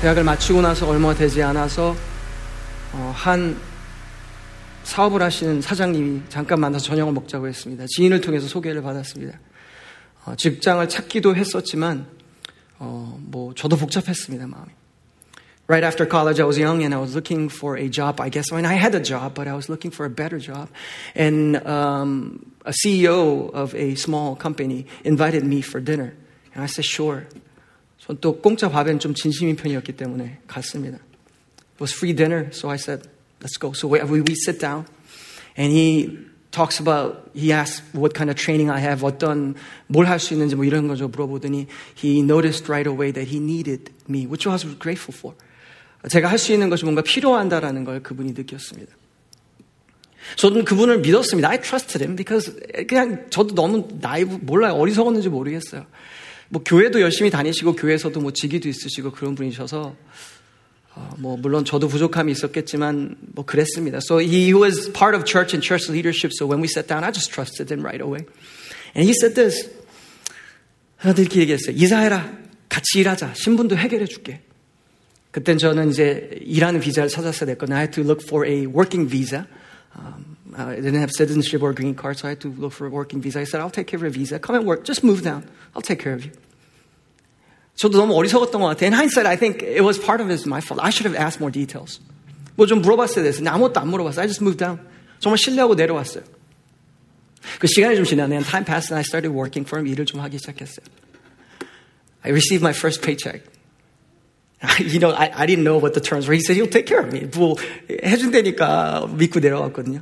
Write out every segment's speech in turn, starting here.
대학을 마치고 나서 얼마 되지 않아서 어, 한 사업을 하시는 사장님이 잠깐 만나서 저녁을 먹자고 했습니다. 지인을 통해서 소개를 받았습니다. 어, 직장을 찾기도 했었지만 어, 뭐 저도 복잡했습니다 마음이. Right after college, I was young and I was looking for a job. I guess I mean I had a job, but I was looking for a better job. And um, a CEO of a small company invited me for dinner, and I said sure. 전또 공짜 밥엔 좀 진심인 편이었기 때문에 갔습니다. It was free dinner, so I said, let's go. So we, we sit down, and he talks about, he asks what kind of training I have, 어떤, 뭘 할 수 있는지 뭐 이런 거죠 물어보더니, he noticed right away that he needed me, which I was grateful for. 제가 할 수 있는 것이 뭔가 필요한다라는 걸 그분이 느꼈습니다. 저는 그분을 믿었습니다. I trusted him because 그냥 저도 너무 나이 몰라요. 어리석었는지 모르겠어요. 뭐 교회도 열심히 다니시고 교회에서도 뭐 직위도 있으시고 그런 분이셔서 어, 뭐 물론 저도 부족함이 있었겠지만 뭐 그랬습니다. So he was part of church and church leadership. So when we sat down, I just trusted him right away. And he said this. 하나도 이렇게 얘기했어요. 이사해라. 같이 일하자. 신분도 해결해 줄게. 그땐 저는 이제 일하는 비자를 찾았어야 됐거든요. I had to look for a working visa. Um, I didn't have citizenship or green card, so I had to look for a working visa. I said, I'll take care of your visa. Come and work. Just move down. I'll take care of you. 저도 너무 어리석었던 것 같아요. In hindsight, I think it was part of it my fault. I should have asked more details. 뭐 좀 물어봤어야 됐어요. 근데 아무것도 안 물어봤어요. I just moved down. 정말 신뢰하고 내려왔어요. 그 시간이 좀 지나면 time passed and I started working for him. 일을 좀 하기 시작했어요. I received my first paycheck. You know, I, I didn't know what the terms were. He said he'll take care of me. 뭐 해준다니까 믿고 내려왔거든요.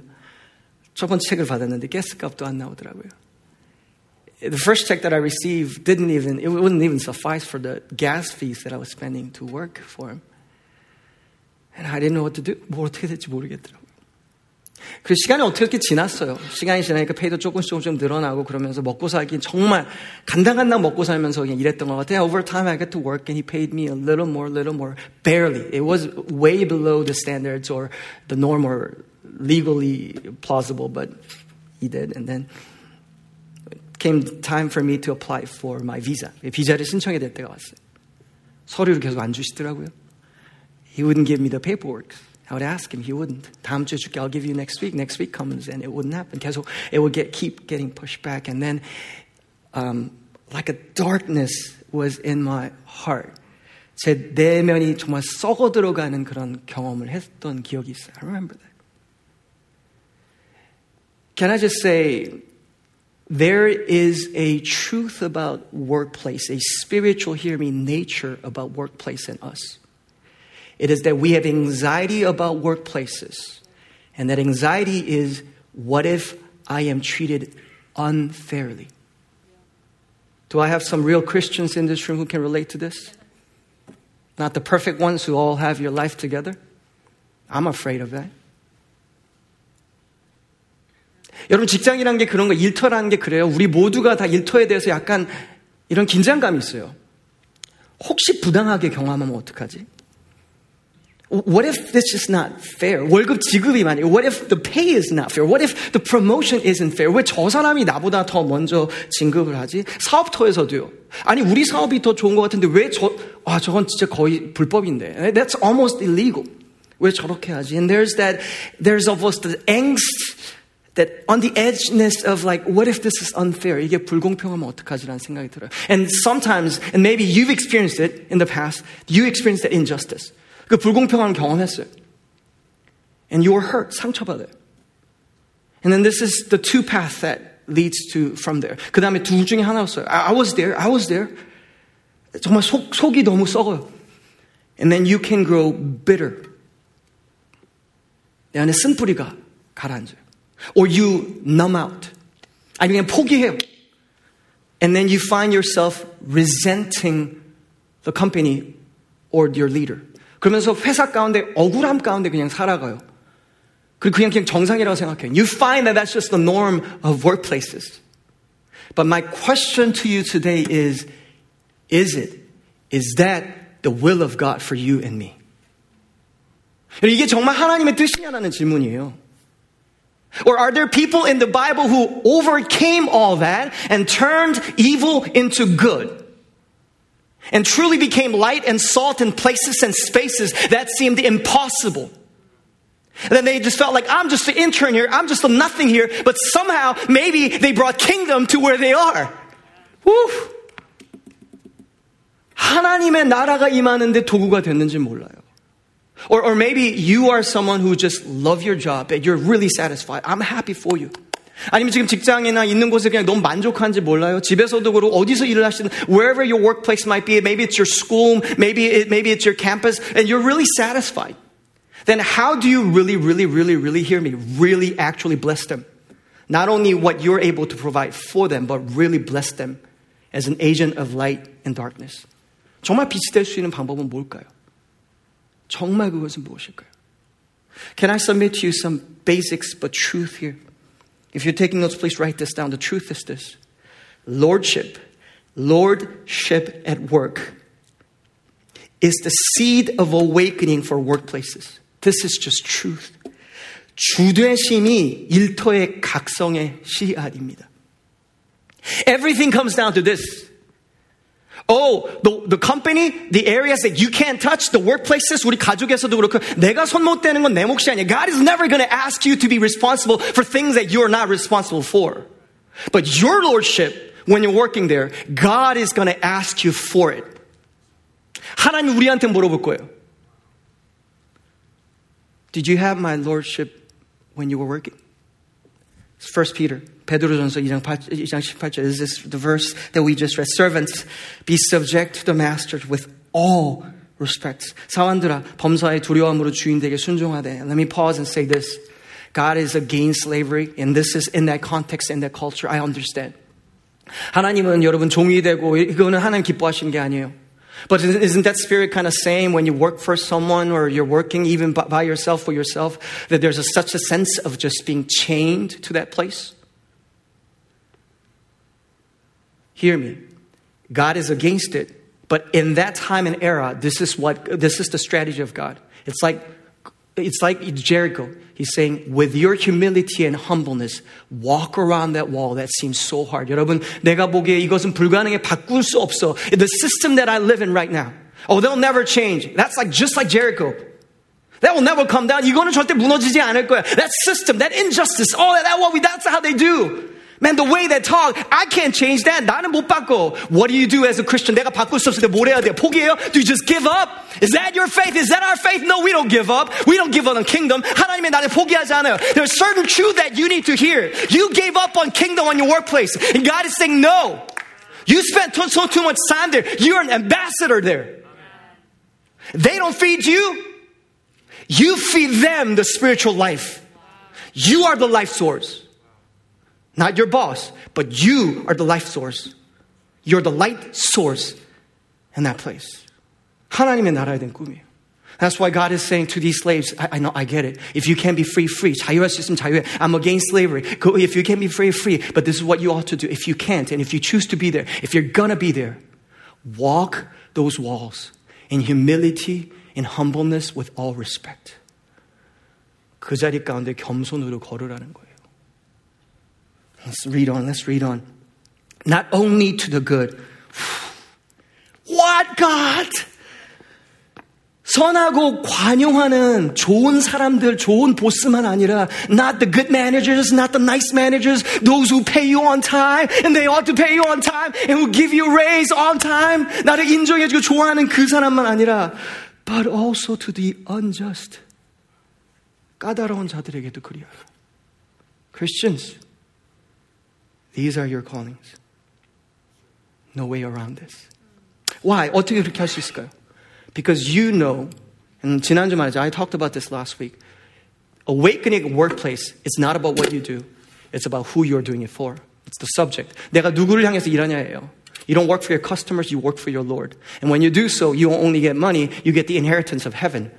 첫 번째 책을 받았는데 가스값도 안 나오더라고요. The first check that I received didn't even, it wouldn't even suffice for the gas fees that I was spending to work for him. And I didn't know what to do. 뭐 어떻게 될지 모르겠더라고요. 그 시간이 어떻게 지났어요. 시간이 지나니까 페이도 조금씩 조금씩 늘어나고 그러면서 먹고 살기 정말 간당간당 먹고 살면서 그냥 일했던 것 같아요. Over time I got to work and he paid me a little more, little more. Barely. It was way below the standards or the norm or legally plausible, but he did. And then it came time for me to apply for my visa. 비자를 신청해야 될 때가 왔어요. 서류를 계속 안 주시더라고요. He wouldn't give me the paperwork. I would ask him, he wouldn't. 다음 주에 줄게, I'll give you next week. Next week comes and it wouldn't happen. 계속 it would get keep getting pushed back, and then um, like a darkness was in my heart. 제 내면이 정말 썩어 들어가는 그런 경험을 했던 기억이 있어요. I remember that. Can I just say, there is a truth about workplace, a spiritual, hear me, nature about workplace in us. It is that we have anxiety about workplaces. And that anxiety is what if I am treated unfairly? Do I have some real Christians in this room who can relate to this? Not the perfect ones who all have your life together? I'm afraid of that. 여러분, 직장이라는 게 그런 거, 일터라는 게 그래요. 우리 모두가 다 일터에 대해서 약간 이런 긴장감이 있어요. 혹시 부당하게 경험하면 어떡하지? What if this is not fair? 월급 지급이 만약 What if the pay is not fair? What if the promotion isn't fair? 왜 저 사람이 나보다 더 먼저 진급을 하지? 사업터에서도요. 아니 우리 사업이 더 좋은 것 같은데 왜 저? 아 저건 진짜 거의 불법인데. That's almost illegal. 왜 저렇게 하지? And there's that there's almost the angst that on the edgeness of like, what if this is unfair? 이게 불공평하면 어떡하지라는 생각이 들어요. And sometimes, and maybe you've experienced it in the past, you experienced that injustice. 그 불공평한 경험했어요. And you were hurt, 상처받아요. And then this is the two paths that leads to from there. 그 다음에 둘 중에 하나였어요. I, I was there, I was there. 정말 속, 속이 너무 썩어요. And then you can grow bitter. 내 안에 쓴뿌리가 가라앉아요. Or you numb out. 아니 그냥 포기해요. And then you find yourself resenting the company or your leader. 그러면서 회사 가운데 억울함 가운데 그냥 살아가요. 그리고 그냥 그냥 정상이라고 생각해요. You find that that's just the norm of workplaces. But my question to you today is, is it? Is that the will of God for you and me? 이게 정말 하나님의 뜻이냐라는 질문이에요. Or are there people in the Bible who overcame all that and turned evil into good? and truly became light and salt in places and spaces that seemed impossible. And then they just felt like, I'm just an intern here, I'm just a nothing here, but somehow maybe they brought kingdom to where they are. Woo! 하나님의 나라가 임하는데 도구가 됐는지 몰라요. Or, or maybe you are someone who just love your job and you're really satisfied. I'm happy for you. 아니면 지금 직장이나 있는 곳에 그냥 너무 만족한지 몰라요. 집에서도 그렇고 어디서 일을 하시든 wherever your workplace might be, maybe it's your school, maybe it, maybe it's your campus, and you're really satisfied. Then how do you really, really, really, really hear me? Really actually bless them. Not only what you're able to provide for them, but really bless them as an agent of light and darkness. 정말 빛이 될 수 있는 방법은 뭘까요? 정말 그것은 무엇일까요? Can I submit to you some basics but truth here? If you're taking notes, please write this down. The truth is this Lordship, Lordship at work is the seed of awakening for workplaces. This is just truth. 주되심이 일터의 각성의 씨앗입니다. Everything comes down to this. Oh, the, the company, the areas that you can't touch, the workplaces, 우리 가족에서도 그렇고, 내가 손 못 대는 건 내 몫이 아니야. God is never going to ask you to be responsible for things that you're not responsible for. But your lordship, when you're working there, God is going to ask you for it. 하나님 우리한테 물어볼 거예요. Did you have my lordship when you were working? First Peter, 베드로전서 2장, 8, 2장 18절. This is the verse that we just read. Servants, be subject to the master with all respect. 사환들아, 범사의 두려움으로 주인에게 순종하되. Let me pause and say this. God is against slavery, and this is in that context, in that culture. I understand. 하나님은 여러분 종이 되고 이거는 하나님 기뻐하신 게 아니에요. But isn't that spirit kind of same when you work for someone or you're working even by yourself for yourself that there's a, such a sense of just being chained to that place? Hear me. God is against it. But in that time and era, this is what this is the strategy of God. It's like it's like Jericho. He's saying, with your humility and humbleness, walk around that wall that seems so hard. 여러분, 내가 보기에 이것은 불가능해 바꿀 수 없어. The system that I live in right now. Oh, they'll never change. That's like just like Jericho. That will never come down. 이거는 절대 무너지지 않을 거야. That system, that injustice, all that, that what we, that's how they do. Man, the way they talk, I can't change that. 나는 못 바꿔. What do you do as a Christian? 내가 바꿀 수 없을 때뭘 해야 돼? 포기해요? Do you just give up? Is that your faith? Is that our faith? No, we don't give up. We don't give up on kingdom. 하나님의 나를 포기하지 않아요. There's certain truth that you need to hear. You gave up on kingdom on your workplace. And God is saying, no. You spent so too much time there. You're an ambassador there. They don't feed you. You feed them the spiritual life. You are the life source. Not your boss, but you are the life source. You're the light source in that place. 하나님의 나라에 된 꿈이에요. That's why God is saying to these slaves, I, I, know, I get it. If you can be free, free. 자유할 수 있으면 자유해. I'm against slavery. If you can be free, free. But this is what you ought to do. If you can't, and if you choose to be there, if you're gonna be there, walk those walls in humility, in humbleness, with all respect. 그 자리 가운데 겸손으로 걸으라는 거예요. Let's read on. Let's read on. Not only to the good. What God? 선하고 관용하는 좋은 사람들, 좋은 보스만 아니라 not the good managers, not the nice managers, those who pay you on time and they ought to pay you on time and who give you raise on time. 나를 인정해주고 좋아하는 그 사람만 아니라 but also to the unjust. 까다로운 자들에게도 그리하여. Christians, these are your callings. No way around this. Why? 어떻게 그렇게 할 수 있을까요? Because you know, and 지난주 말이죠. I talked about this last week. Awakening workplace, it's not about what you do. It's about who you're doing it for. It's the subject. 내가 누구를 향해서 일하냐예요. You don't work for your customers, you work for your Lord. And when you do so, you won't only get money, you get the inheritance of heaven.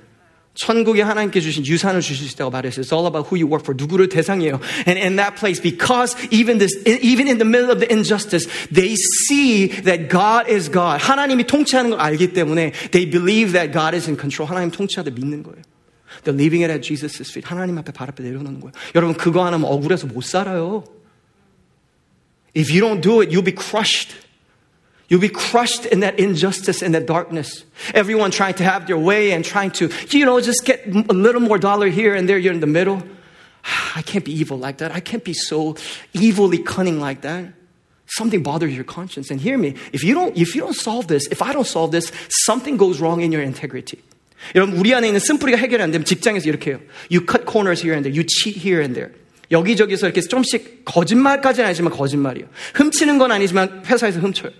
천국에 하나님께 주신 유산을 주실 수 있다고 말했어요. It's all about who you work for. 누구를 대상이에요. And in that place, because even this, even in the middle of the injustice, they see that God is God. 하나님이 통치하는 걸 알기 때문에 they believe that God is in control. 하나님 통치하되 믿는 거예요. They're leaving it at Jesus' feet. 하나님 앞에 발 앞에 내려놓는 거예요. 여러분 그거 안 하면 억울해서 못 살아요. If you don't do it, you'll be crushed. You'll be crushed in that injustice and that darkness. Everyone trying to have their way and trying to, you know, just get a little more dollar here and there. You're in the middle. I can't be evil like that. I can't be so evilly cunning like that. Something bothers your conscience. And hear me, if you don't, if you don't solve this, if I don't solve this, something goes wrong in your integrity. 여러분, 우리 안에 있는 쓴뿌리가 해결 안 되면 직장에서 이렇게 해요. You cut corners here and there. You cheat here and there. 여기저기서 이렇게 좀씩 거짓말까지는 아니지만 거짓말이에요. 훔치는 건 아니지만 회사에서 훔쳐요.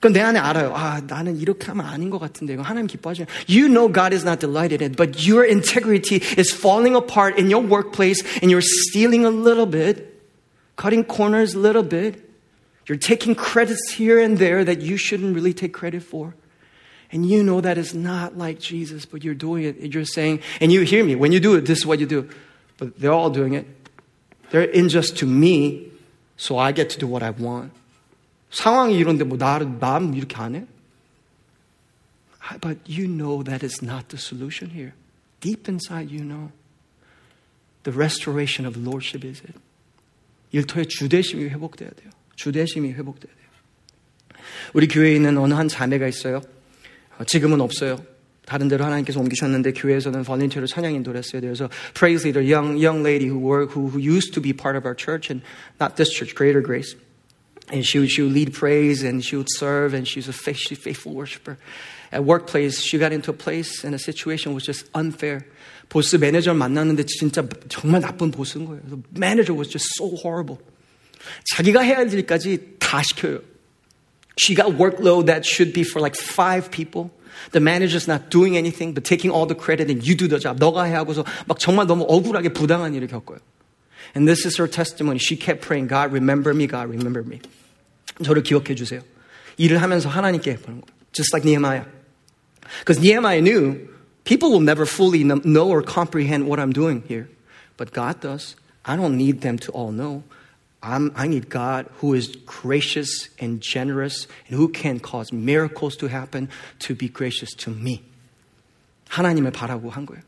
그건 내 안에 알아요. 아, 나는 이렇게 하면 아닌 것 같은데. 이거 하나님 기뻐하시면. You know God is not delighted in it, but your integrity is falling apart in your workplace and you're stealing a little bit, cutting corners a little bit. You're taking credits here and there that you shouldn't really take credit for. And you know that is not like Jesus, but you're doing it. You're saying, and you hear me, when you do it, this is what you do. But they're all doing it. They're unjust to me, so I get to do what I want. 상황이 이런데 뭐 나를 남 이렇게 안 해? But you know that is not the solution here. Deep inside you know. The restoration of lordship is it. 일터의 주대심이 회복돼야 돼요. 주대심이 회복돼야 돼요. 우리 교회에 있는 어느 한 자매가 있어요. 지금은 없어요. 다른 데로 하나님께서 옮기셨는데 교회에서는 volunteer로 찬양 인도를 했어요. There's a praise leader, young young lady who were who, who used to be part of our church and not this church, Greater Grace. And she would, she would lead praise and she would serve and she's a faithful worshiper. At workplace, she got into a place and a situation was just unfair. 보스 매니저를 만났는데 진짜 정말 나쁜 보스인 거예요. The manager was just so horrible. 자기가 해야 할 일까지 다 시켜요. She got workload that should be for like five people. The manager's not doing anything but taking all the credit and you do the job. 너가 해 하고서 막 정말 너무 억울하게 부당한 일을 겪어요. And this is her testimony. She kept praying, God, remember me, God, remember me. 저를 기억해 주세요. 일을 하면서 하나님께 보는 거예요. Just like Nehemiah. Because Nehemiah knew people will never fully know or comprehend what I'm doing here. But God does. I don't need them to all know. I'm, i need God who is gracious and generous and who can cause miracles to happen to be gracious to me. 하나님을 바라고 한 거예요.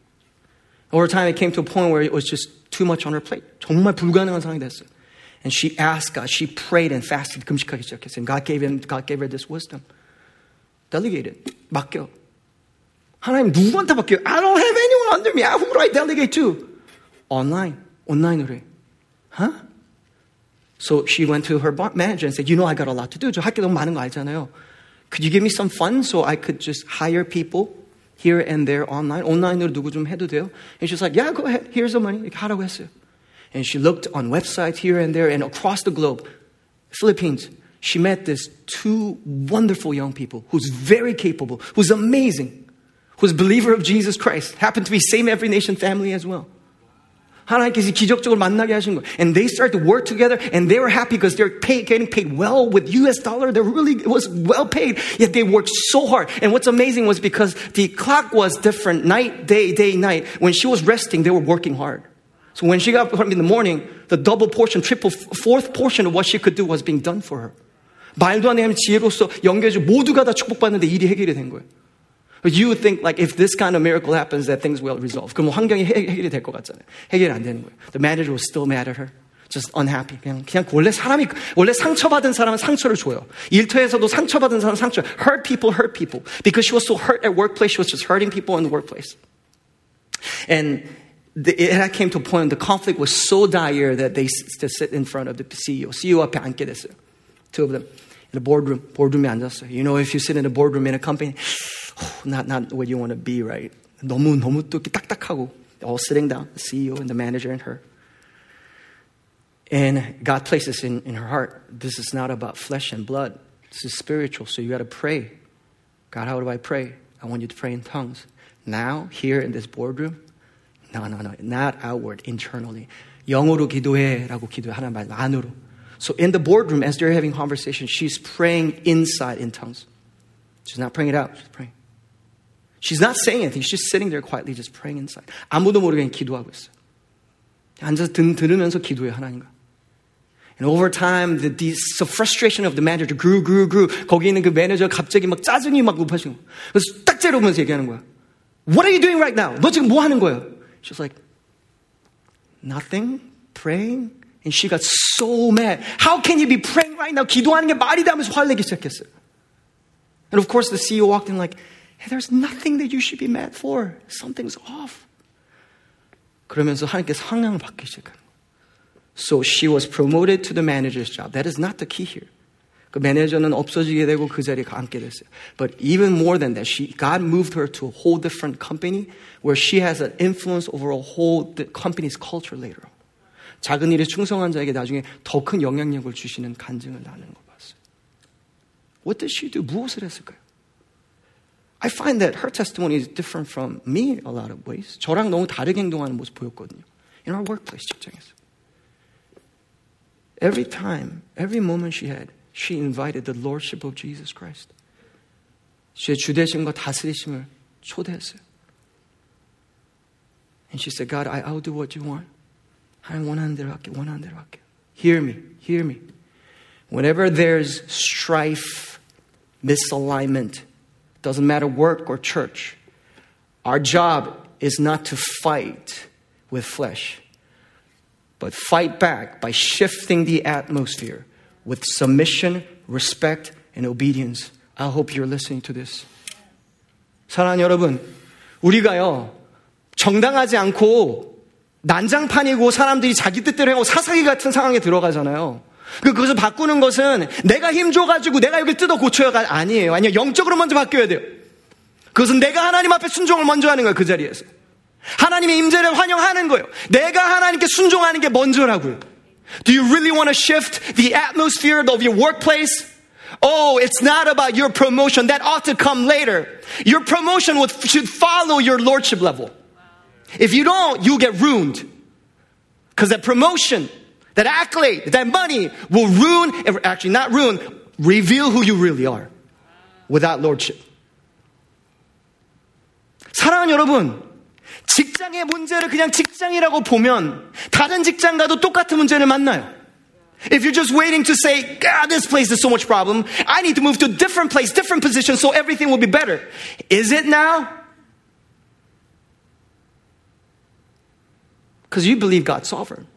Over time, it came to a point where it was just too much on her plate. 정말 불가능한 상황이 됐어요. And she asked God, she prayed and fasted, 금식하기 시작했어요. And God gave, him, God gave her this wisdom. Delegate it. 맡겨. 하나님 누구한테 맡겨? I don't have anyone under me. Who do I delegate to? Online. 온라인으로 해. Huh? So she went to her manager and said, You know, I got a lot to do. 저 할 게 너무 많은 거 알잖아요. Could you give me some funds so I could just hire people here and there online? 온라인으로 누구 좀 해도 돼요? And she's like, Yeah, go ahead. Here's the money. 이렇게 하라고 했어요. And she looked on websites here and there and across the globe, Philippines. She met this two wonderful young people who's very capable, who's amazing, who's a believer of Jesus Christ, happened to be same every nation family as well. 하나님께서 기적적으로 만나게 하신 거예요. And they started to work together and they were happy because they're pay, getting paid well with US dollar. They really, it was well paid. Yet they worked so hard. And what's amazing was because the clock was different night, day, day, night. When she was resting, they were working hard. So when she got up in the morning, the double portion, triple, fourth portion of what she could do was being done for her. 말도 안 되는 지혜로서 연결해서 모두가 다 축복받는데 일이 해결이 된 거예요. You would think like if this kind of miracle happens that things will resolve. 그럼 환경이 해결이 될 것 같잖아요. 해결이 안 되는 거예요. The manager was still mad at her. Just unhappy. 그냥, 그냥 원래 사람이, 원래 상처받은 사람은 상처를 줘요. 일터에서도 상처받은 사람은 상처. Hurt people, hurt people. Because she was so hurt at workplace, she was just hurting people in the workplace. And the, it came to a point the conflict was so dire that they to sit in front of the CEO. CEO 앞에 앉게 됐어요. Two of them. In the boardroom. boardroom에 앉았어요. You know, if you sit in a boardroom in a company, not, not where you want to be, right? 너무, 너무 또 딱딱하고, all sitting down, the CEO and the manager and her. And God places in, in her heart, this is not about flesh and blood. This is spiritual, so you got to pray. God, how do I pray? I want you to pray in tongues. Now, here in this boardroom, no, no, no, not outward, internally. 영어로 기도해라고 기도하는 말 안으로. So in the boardroom, as they're having conversation, she's praying inside in tongues. She's not praying it out. She's praying. She's not saying anything. She's just sitting there quietly, just praying inside. 아무도 모르게 기도하고 있어요. 앉아서 든, 들으면서 기도해 하나님과. And over time, the, the, the frustration of the manager grew, grew, grew. 거기 있는 그 매니저 갑자기 막 짜증이 막 높아지는 거야. 그래서 딱 째려보면서 얘기하는 거야. What are you doing right now? 너 지금 뭐 하는 거야? She's like, nothing, praying. And she got so mad. How can you be praying right now? 기도하는 게 말이 돼 하면서 화내기 시작했어요. And of course the CEO walked in like, hey, there's nothing that you should be mad for. Something's off. 그러면서 하나님께서 상황을 바뀌기 시작한 So she was promoted to the manager's job. That is not the key here. 그 매니저는 없어지게 되고 그 자리에 앉게 됐어요. But even more than that, she, God moved her to a whole different company where she has an influence over a whole the company's culture later on. 작은 일에 충성한 자에게 나중에 더 큰 영향력을 주시는 간증을 나누는 거 봤어요. What did she do? 무엇을 했을까요? I find that her testimony is different from me a lot of ways. 저랑 너무 다르게 행동하는 모습 보였거든요. In our workplace 직장에서. Every time, every moment she had, she invited the lordship of Jesus Christ. 주의 주대심과 다스리심을 초대했어요. And she said, God, I, I'll do what you want. 하나님 원하는 대로 할게, 원하는 대로 할게. Hear me, hear me. Whenever there's strife, misalignment, doesn't matter work or church, our job is not to fight with flesh, but fight back by shifting the atmosphere with submission, respect, and obedience. I hope you're listening to this. 사랑하는 여러분, 우리가요, 정당하지 않고 난장판이고 사람들이 자기 뜻대로 하고 사사기 같은 상황에 들어가잖아요. 그것을 바꾸는 것은 내가 힘줘가지고 내가 여기 뜯어 고쳐야가 아니에요. 아니요. 영적으로 먼저 바뀌어야 돼요. 그것은 내가 하나님 앞에 순종을 먼저 하는 거예요. 그 자리에서. 하나님의 임재를 환영하는 거예요. 내가 하나님께 순종하는 게 먼저라고요. Do you really want to shift the atmosphere of your workplace? Oh, it's not about your promotion. That ought to come later. Your promotion should follow your lordship level. If you don't, you'll get ruined. Because that promotion, that accolade, that money will ruin, actually not ruin, reveal who you really are without lordship. 사랑하는 여러분, 직장의 문제를 그냥 직장이라고 보면 다른 직장과도 똑같은 문제를 만나요. If you're just waiting to say, God, this place is so much problem, I need to move to a different place, different position, so everything will be better. Is it now? Because you believe God's sovereign.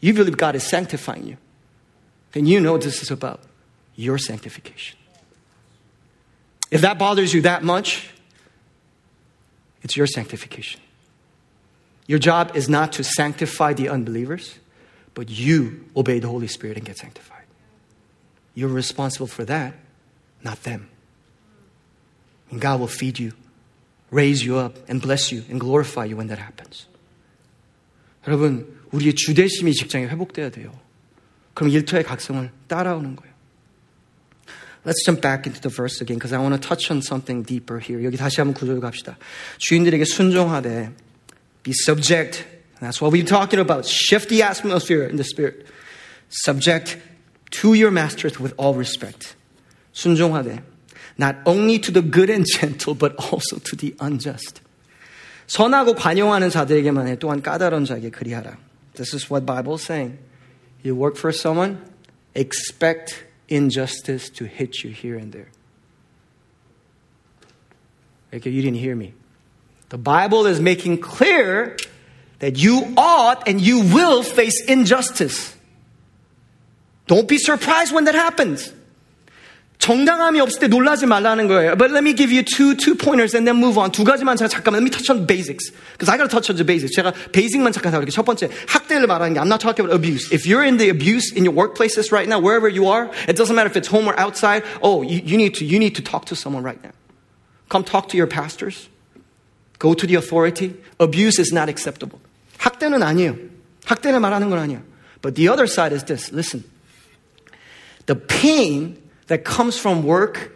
You believe God is sanctifying you. Then you know this is about your sanctification. If that bothers you that much, it's your sanctification. Your job is not to sanctify the unbelievers, but you obey the Holy Spirit and get sanctified. You're responsible for that, not them. And God will feed you, raise you up, and bless you and glorify you when that happens. 여러분, 우리의 주대심이 직장에 회복돼야 돼요. 그럼 일터의 각성을 따라오는 거예요. Let's jump back into the verse again because I want to touch on something deeper here. 여기 다시 한번 구조를 갑시다. 주인들에게 순종하되 be subject. That's what we're talking about. Shift the atmosphere in the spirit. Subject to your masters with all respect. 순종하되 not only to the good and gentle but also to the unjust. 선하고 관용하는 자들에게만 해 또한 까다로운 자에게 그리하라. This is what Bible is saying. You work for someone, expect injustice to hit you here and there. Okay, you didn't hear me. The Bible is making clear that you ought and you will face injustice. Don't be surprised when that happens. 정당함이 없을 때 놀라지 말라는 거예요. But let me give you two, two pointers and then move on. 두 가지만 제가 잠깐만, let me touch on basics. Because I gotta touch on the basics. 제가 베이직만 잠깐 다룰게요. 첫 번째, 학대를 말하는 게 I'm not talking about abuse. If you're in the abuse in your workplaces right now, wherever you are, it doesn't matter if it's home or outside, oh, you, you need to, you need to talk to someone right now. Come talk to your pastors. Go to the authority. Abuse is not acceptable. 학대는 아니에요. 학대를 말하는 건 아니에요. But the other side is this. Listen. The pain that comes from work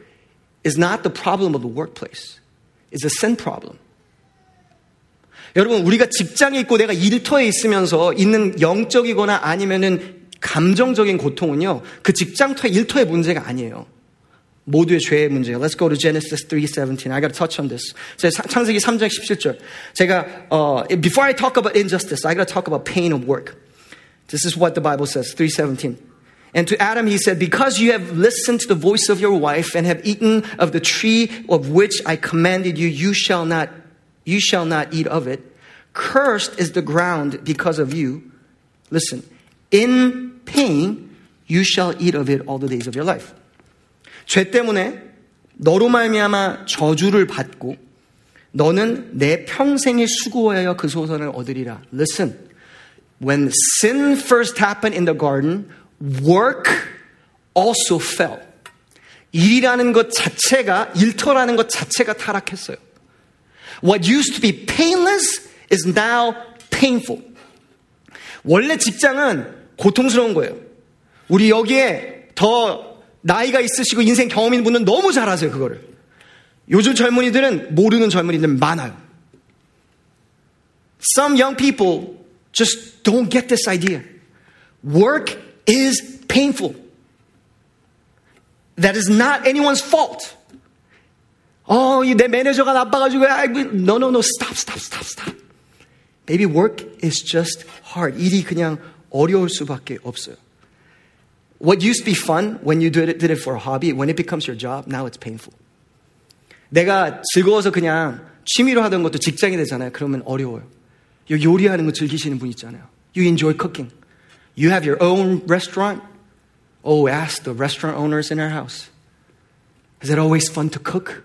is not the problem of the workplace. It's a sin problem. 여러분, 우리가 직장에 있고 내가 일터에 있으면서 있는 영적이거나 아니면은 감정적인 고통은요, 그 직장터의 일터의 문제가 아니에요. 모두의 죄의 문제예요. Let's go to Genesis 3:17. I got to touch on this. 창세기 3장 17절. 제가 uh, before I talk about injustice, I got to talk about pain of work. This is what the Bible says. 3:17. And to Adam he said, Because you have listened to the voice of your wife and have eaten of the tree of which I commanded you, you shall not, you shall not eat of it. Cursed is the ground because of you. Listen, in pain, you shall eat of it all the days of your life. 죄 때문에 너로 말미암아 저주를 받고 너는 내 평생에 수고하여 그 소선을 얻으리라. Listen. When sin first happened in the garden, work also fell. 일이라는 것 자체가 일터라는 것 자체가 타락했어요. What used to be painless is now painful. 원래 직장은 고통스러운 거예요. 우리 여기에 더 나이가 있으시고 인생 경험 있는 분은 너무 잘 아세요, 그거를. 요즘 젊은이들은 모르는 젊은이들 많아요. Some young people just don't get this idea. Work is painful. That is not anyone's fault. 어, 내 매니저가 나빠가지고, no, no, no, stop, stop, stop, stop. Maybe work is just hard. 일이 그냥 어려울 수밖에 없어요. What used to be fun when you did it, did it for a hobby, when it becomes your job, now it's painful. 내가 즐거워서 그냥 취미로 하던 것도 직장이 되잖아요. 그러면 어려워요. 요리하는 거 즐기시는 분 있잖아요. You enjoy cooking. You have your own restaurant. Oh, ask the restaurant owners in our house. Is it always fun to cook?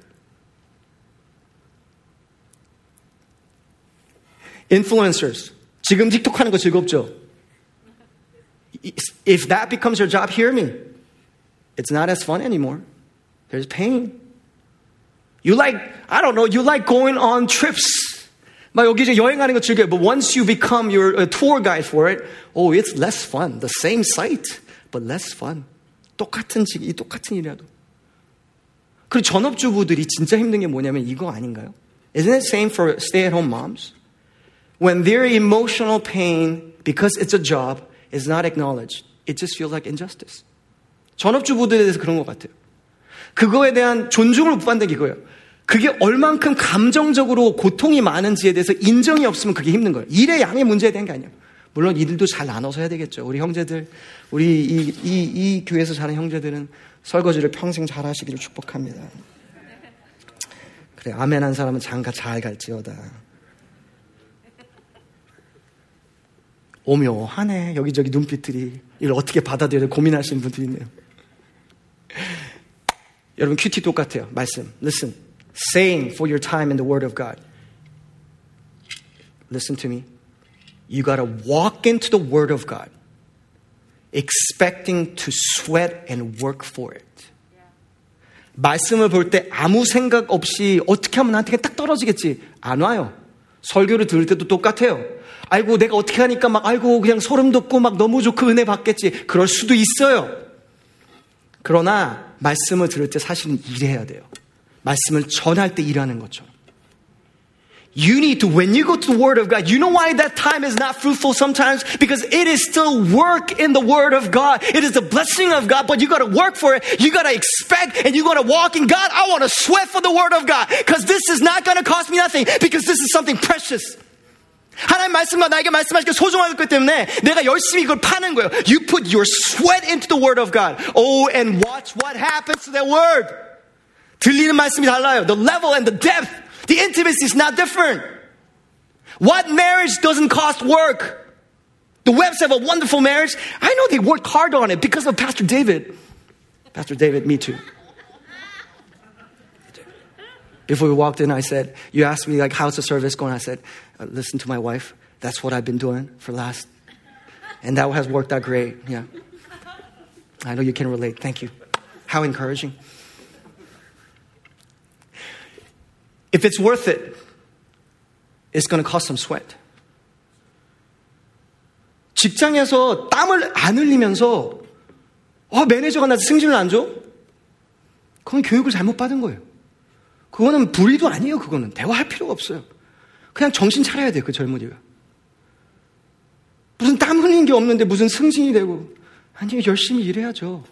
Influencers. 지금 틱톡 하는 거 즐겁죠? If that becomes your job, hear me. It's not as fun anymore. There's pain. You like, I don't know, you like going on trips. 막 여기 이제 여행하는 거 즐겨요. But once you become your a tour guide for it, oh, it's less fun. The same site, but less fun. 똑같은 직, 이 똑같은 일이라도. 그리고 전업주부들이 진짜 힘든 게 뭐냐면 이거 아닌가요? Isn't it same for stay-at-home moms? When their emotional pain, because it's a job, is not acknowledged, it just feels like injustice. 전업주부들에 대해서 그런 것 같아요. 그거에 대한 존중을 못 받는 게 이거예요. 그게 얼만큼 감정적으로 고통이 많은지에 대해서 인정이 없으면 그게 힘든 거예요. 일의 양의 문제에 대한 게 아니에요. 물론 일도 잘 나눠서 해야 되겠죠. 우리 형제들, 우리 이, 이, 이 교회에서 자는 형제들은 설거지를 평생 잘 하시기를 축복합니다. 그래, 아멘 한 사람은 장가 잘 갈지어다. 오묘하네. 여기저기 눈빛들이. 이걸 어떻게 받아들여야 고민하시는 분들이 있네요. 여러분, 큐티 똑같아요. 말씀. Listen. Saying for your time in the Word of God. Listen to me. You gotta walk into the Word of God expecting to sweat and work for it. 말씀을 볼 때 아무 생각 없이 어떻게 하면 나한테 딱 떨어지겠지. 안 와요. 설교를 들을 때도 똑같아요. 아이고, 내가 어떻게 하니까 막, 아이고, 그냥 소름 돋고 막 너무 좋고 은혜 받겠지. 그럴 수도 있어요. 그러나 말씀을 들을 때 사실은 일해야 돼요. 말씀을 전할 때 일하는 것처럼. You need to, when you go to the Word of God, you know why that time is not fruitful sometimes? Because it is still work in the Word of God. It is the blessing of God, but you gotta work for it. You gotta expect and you gotta walk in God. I wanna sweat for the Word of God. Because this is not gonna cost me nothing. Because this is something precious. 하나님 말씀과 나에게 말씀하시기 소중하기 때문에 내가 열심히 이걸 파는 거예요. You put your sweat into the Word of God. Oh, and watch what happens to that Word. 들리는 말씀이 달라요. The level and the depth, the intimacy is not different. What marriage doesn't cost work? The Webbs have a wonderful marriage. I know they worked hard on it because of Pastor David. Pastor David, me too. Before we walked in, I said, You asked me, like, how's the service going? I said, uh, Listen to my wife. That's what I've been doing for last. And that has worked out great. Yeah. I know you can relate. Thank you. How encouraging. If it's worth it, it's going to cost some sweat. 직장에서 땀을 안 흘리면서 어, 매니저가 나한테 승진을 안 줘? 그건 교육을 잘못 받은 거예요. 그거는 불의도 아니에요, 그거는. 대화할 필요가 없어요. 그냥 정신 차려야 돼요, 그 젊은이가. 무슨 땀 흘리는 게 없는데 무슨 승진이 되고. 아니요, 열심히 일해야죠.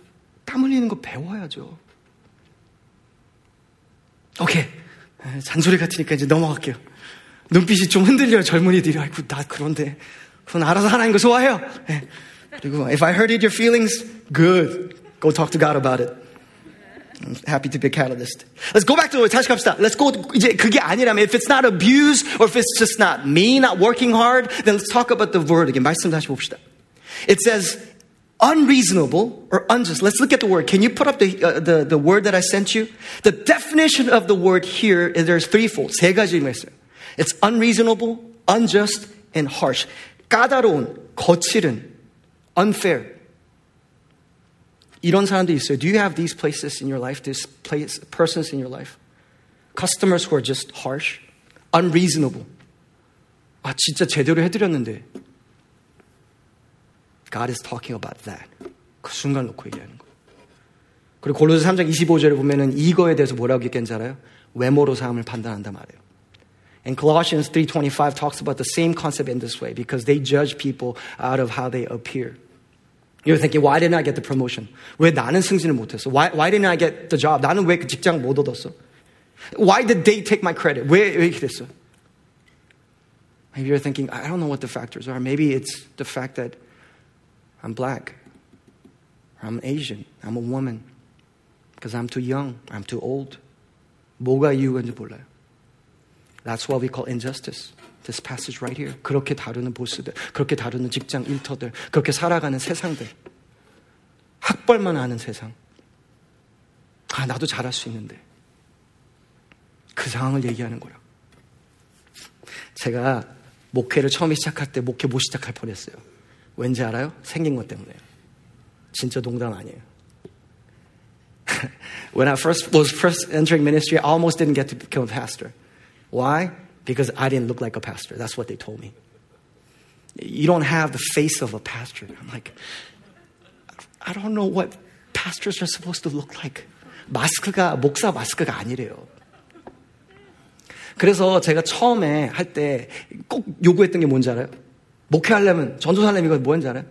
땀 흘리는 거 배워야죠. 오케이. 잔소리 같으니까 이제 넘어갈게요. 눈빛이 좀 흔들려요, 젊은이들이. 아이고, 나 그런데. 그건 알아서 하나님 거 좋아해요. 네. 그리고, if I hurted your feelings, good. Go talk to God about it. I'm happy to be a catalyst. Let's go back to it. 다시 갑시다. Let's go. 이제 그게 아니라면, if it's not abuse, or if it's just not me not working hard, then let's talk about the word again. 말씀 다시 봅시다. It says unreasonable or unjust. Let's look at the word. Can you put up the, uh, the, the word that I sent you? The definition of the word here is there's threefold. 세 가지 의미가 있어요. It's unreasonable, unjust, and harsh. 까다로운, 거칠은, unfair. 이런 사람도 있어요. Do you have these places in your life, these place, persons in your life? Customers who are just harsh, unreasonable. 아, 진짜 제대로 해드렸는데. God is talking about that. 그 순간 놓고 얘기하는 거. 그리고 골로새 3장 25절에 보면은 이거에 대해서 뭐라고 얘기했는지 알아요? 외모로 사람을 판단한다 말이에요. And Colossians 3:25 talks about the same concept in this way because they judge people out of how they appear. You're thinking, why didn't I get the promotion? 왜 나는 승진을 못했어? Why, why didn't I get the job? 나는 왜 그 직장 못 얻었어? Why did they take my credit? 왜, 왜 이렇게 됐어? Maybe you're thinking, I don't know what the factors are. Maybe it's the fact that I'm black, or I'm Asian, I'm a woman, because I'm too young, I'm too old. 뭐가 이유인지 몰라요. That's what we call injustice. This passage right here. 그렇게 다루는 보스들, 그렇게 다루는 직장 일터들, 그렇게 살아가는 세상들. 학벌만 아는 세상. 아, 나도 잘할 수 있는데. 그 상황을 얘기하는 거예요. 제가 목회를 처음에 시작할 때 목회 못 시작할 뻔했어요. 왠지 알아요? 생긴 것 때문에요. 진짜 농담 아니에요. when I first was first entering ministry, I almost didn't get to become a pastor. Why? Because I didn't look like a pastor. That's what they told me. You don't have the face of a pastor. I'm like, I don't know what pastors are supposed to look like. 마스크가 목사 마스크가 아니래요. 그래서 제가 처음에 할 때 꼭 요구했던 게 뭔지 알아요? 목회하려면 전도사려면 이거 뭐였는지 알아요?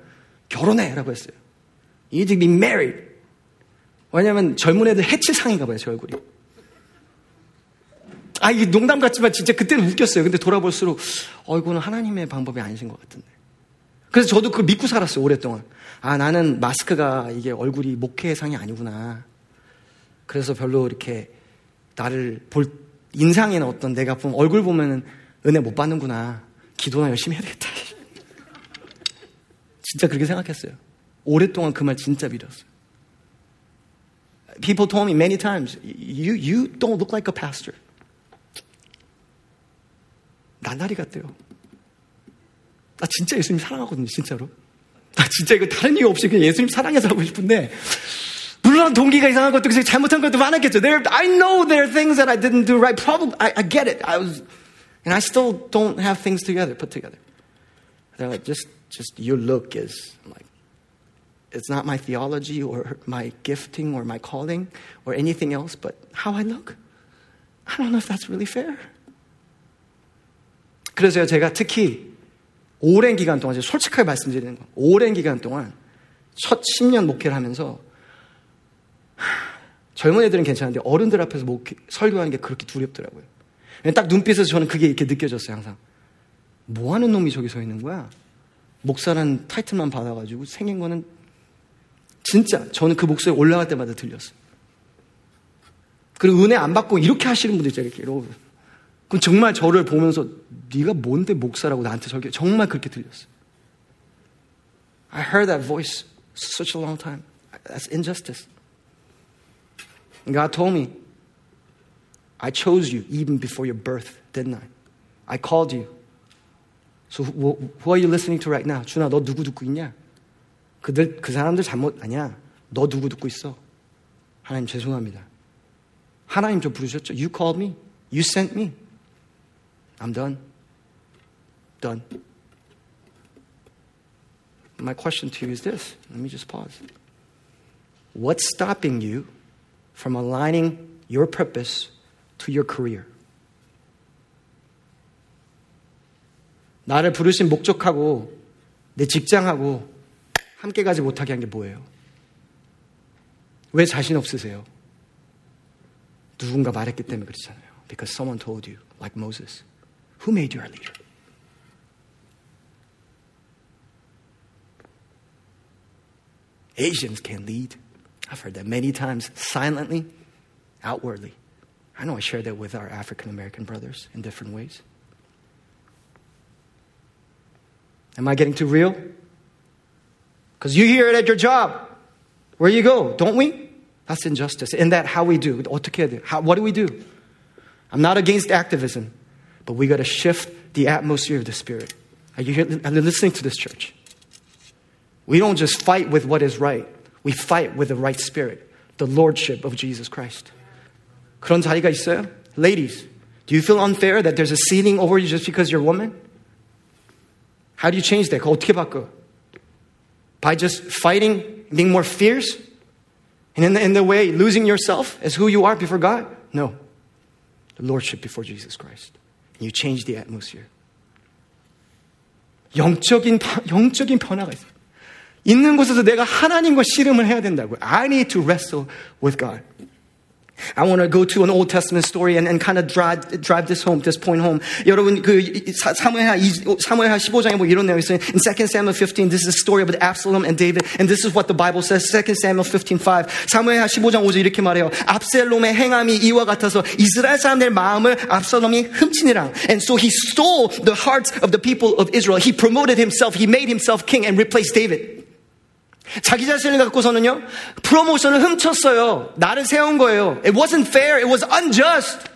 결혼해 라고 했어요. You need to be married. 왜냐면 젊은 애들 해칠 상인가 봐요, 제 얼굴이. 아, 이게 농담 같지만 진짜 그때는 웃겼어요. 근데 돌아볼수록, 어, 이거는 하나님의 방법이 아니신 것 같은데. 그래서 저도 그걸 믿고 살았어요, 오랫동안. 아, 나는 마스크가 이게 얼굴이 목회상이 아니구나. 그래서 별로 이렇게 나를 볼, 인상이나 어떤 내가 보면 얼굴 보면은 은혜 못 받는구나. 기도나 열심히 해야 되겠다. 진짜 그렇게 생각했어요. 오랫동안 그 말 진짜 믿었어요. People told me many times, you, you don't look like a pastor. 나날이 같대요. 나 진짜 예수님 사랑하거든요, 진짜로. 나 진짜 이거 다른 이유 없이 그냥 예수님 사랑해서 하고 싶은데, 물론 동기가 이상한 것도 잘못한 것도 많았겠죠. There, I know there are things that I didn't do right. Probably, I, I get it. I was, and I still don't have things together, put together. They're like, just, just your look is like, it's not my theology or my gifting or my calling or anything else, but how I look. I don't know if that's really fair. 그래서요, 제가 특히 오랜 기간 동안, 솔직하게 말씀드리는 거, 오랜 기간 동안 첫 10년 목회를 하면서 젊은 애들은 괜찮은데 어른들 앞에서 목회, 설교하는 게 그렇게 두렵더라고요. 딱 눈빛에서 저는 그게 이렇게 느껴졌어요, 항상. 뭐 하는 놈이 저기 서 있는 거야? 목사라는 타이틀만 받아가지고 생긴 거는 진짜 저는 그 목소리 올라갈 때마다 들렸어요. 그리고 은혜 안 받고 이렇게 하시는 분들 있잖아요, 이렇게 이러고. 그럼 정말 저를 보면서 네가 뭔데 목사라고 나한테 저렇게 정말 그렇게 들렸어요. I heard that voice such a long time. That's injustice. God told me, I chose you even before your birth, didn't I? I called you. So who, who are you listening to right now? 준아, 너 누구 듣고 있냐? 그들, 그 사람들 잘못, 아니야. 너 누구 듣고 있어? 하나님 죄송합니다. 하나님 저 부르셨죠? You called me. You sent me. I'm done. Done. My question to you is this. Let me just pause. What's stopping you from aligning your purpose to your career? 나를 부르신 목적하고 내 직장하고 함께 가지 못하게 한 게 뭐예요? 왜 자신 없으세요? 누군가 말했기 때문에 그렇잖아요. Because someone told you, like Moses. Who made you our leader? Asians can lead. I've heard that many times, silently, outwardly. I know I share that with our African American brothers in different ways. Am I getting too real? Because you hear it at your job, where you go, don't we? That's injustice. In that, how we do, how, what do we do? I'm not against activism. but we got to shift the atmosphere of the spirit. Are you, hear, are you listening to this church? We don't just fight with what is right. We fight with the right spirit, the lordship of Jesus Christ. 그런 자리가 있어요? Ladies, do you feel unfair that there's a ceiling over you just because you're a woman? How do you change that? 그거 어떻게 바꿔? By just fighting, being more fierce? And in the, in the way, losing yourself as who you are before God? No. The Lordship before Jesus Christ. You change the atmosphere. 영적인, 영적인 변화가 있어요. 있는 곳에서 내가 하나님과 씨름을 해야 된다고요. I need to wrestle with God. I want to go to an Old Testament story and, and kind of drive, drive this home, this point home. 여러분, 그, 사무엘하, 사무엘하 15장에 뭐 이런 내용이 있어요. In 2 Samuel 15, this is the story of Absalom and David, and this is what the Bible says. 2 Samuel 15, 5. 사무엘하 15장 5절 이렇게 말해요. 압살롬의 행함이 이와 같아서 이스라엘 사람들의 마음을 압살롬이 훔치니라. And so he stole the hearts of the people of Israel. He promoted himself. He made himself king and replaced David. 자기 자신을 갖고서는요, 프로모션을 훔쳤어요. 나를 세운 거예요. It wasn't fair. It was unjust.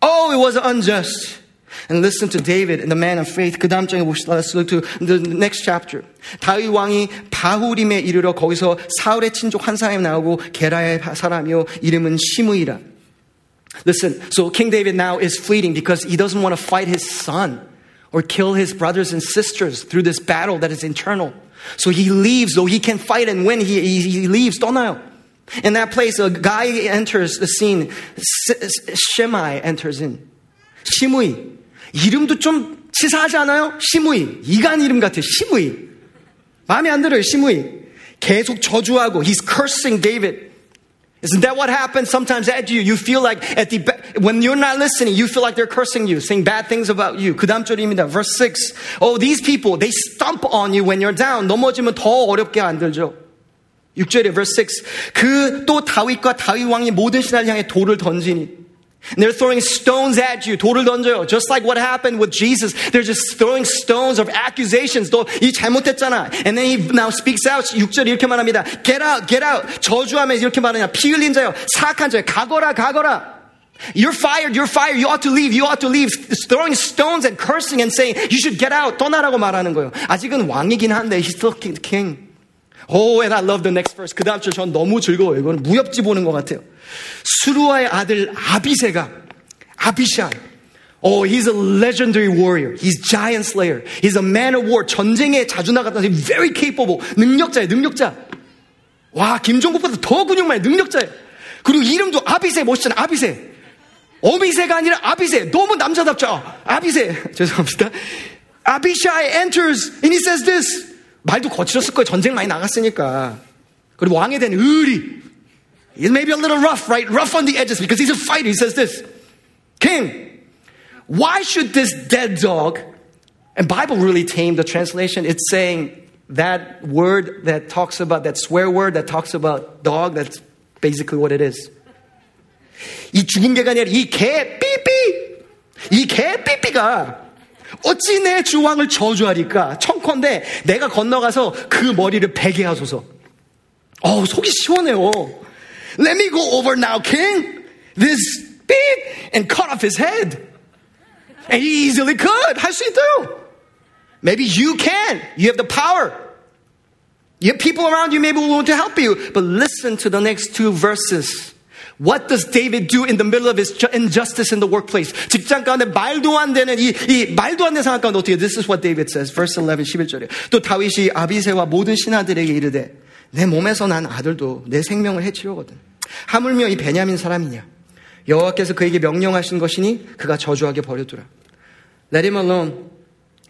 Oh, it was unjust. And listen to David and the man of faith. 그 다음 장에 봅시다. Let's look to the next chapter. 다윗 왕이 바후림에 이르러 거기서 사울의 친족 한 사람이 나오고 게라의 사람이요 이름은 시므이라. Listen, so King David now is fleeing because he doesn't want to fight his son or kill his brothers and sisters through this battle that is internal. So he leaves, though he can fight and win, he, he, he leaves. 떠나요. In that place, a guy enters the scene. Shemai enters in. 시무이. 이름도 좀 치사하지 않아요? 시무이. 이간 이름 같아요. 시무이. 마음에 안 들어요, 시무이. 계속 저주하고, he's cursing David. Isn't that what happens sometimes at you? You feel like at the when you're not listening, you feel like they're cursing you, saying bad things about you. 그다음 절입니다. Verse 6. Oh, these people, they stomp on you when you're down. 넘어지면 더 어렵게 만들죠. 6절에 verse 6. 그 또 다윗과 다윗 왕이 모든 신하를 향해 돌을 던지니 and they're throwing stones at you. 돌을 던져요. Just like what happened with Jesus. They're just throwing stones of accusations. 너이 잘못했잖아. And then he now speaks out. 6절 이렇게 말합니다. Get out, get out. 저주하면서 이렇게 말하냐. 피 흘린 자요. 사악한 자요. 가거라, 가거라. You're fired, you're fired, you ought to leave, you ought to leave. Throwing stones and cursing and saying, you should get out. 떠나라고 말하는 거예요. 아직은 왕이긴 한데, he's still king. Oh, and I love the next verse. 그 다음 줄 전 너무 즐거워요. 이거는 무협지 보는 것 같아요. 수루아의 아들 아비세가 아비샤 Oh, he's a legendary warrior. He's giant slayer. He's a man of war. 전쟁에 자주 나갔던 very capable. 능력자예요, 능력자. 와, 김종국보다 더 근육만 능력자예요. 그리고 이름도 아비세 멋있잖아, 아비세. 어비세가 아니라 아비세. 너무 남자답죠? 아비세. 죄송합니다. 아비샤 enters and he says this. 말도 거칠었을 거예요. 전쟁 많이 나갔으니까. 그리고 왕에 대한 의리. He's maybe a little rough, right? Rough on the edges because he's a fighter. He says this King, why should this dead dog, and Bible really tame the translation, it's saying that word that talks about, that swear word that talks about dog, that's basically what it is. 이 죽은 개가 아니라 이 개 삐삐! 이 개 삐삐가 어찌 내 주왕을 저주하리까? 청컨대 내가 건너가서 그 머리를 베게 하소서. 어 속이 시원해요. Let me go over now, king. This beat and cut off his head. And he easily could. 할 수 있어요. Maybe you can. You have the power. You have people around you maybe willing to help you. But listen to the next two verses. What does David do in the middle of his injustice in the workplace? 직장 가운데 말도 안 되는 이, 이 말도 안 되는 상황 가운데 어떻게 This is what David says. Verse 11, 11절에. 또 다윗이 아비새와 모든 신하들에게 이르되 내 몸에서 난 아들도 내 생명을 해치려거든. 하물며 이 베냐민 사람이냐. 여호와께서 그에게 명령하신 것이니 그가 저주하게 버려두라. Let him alone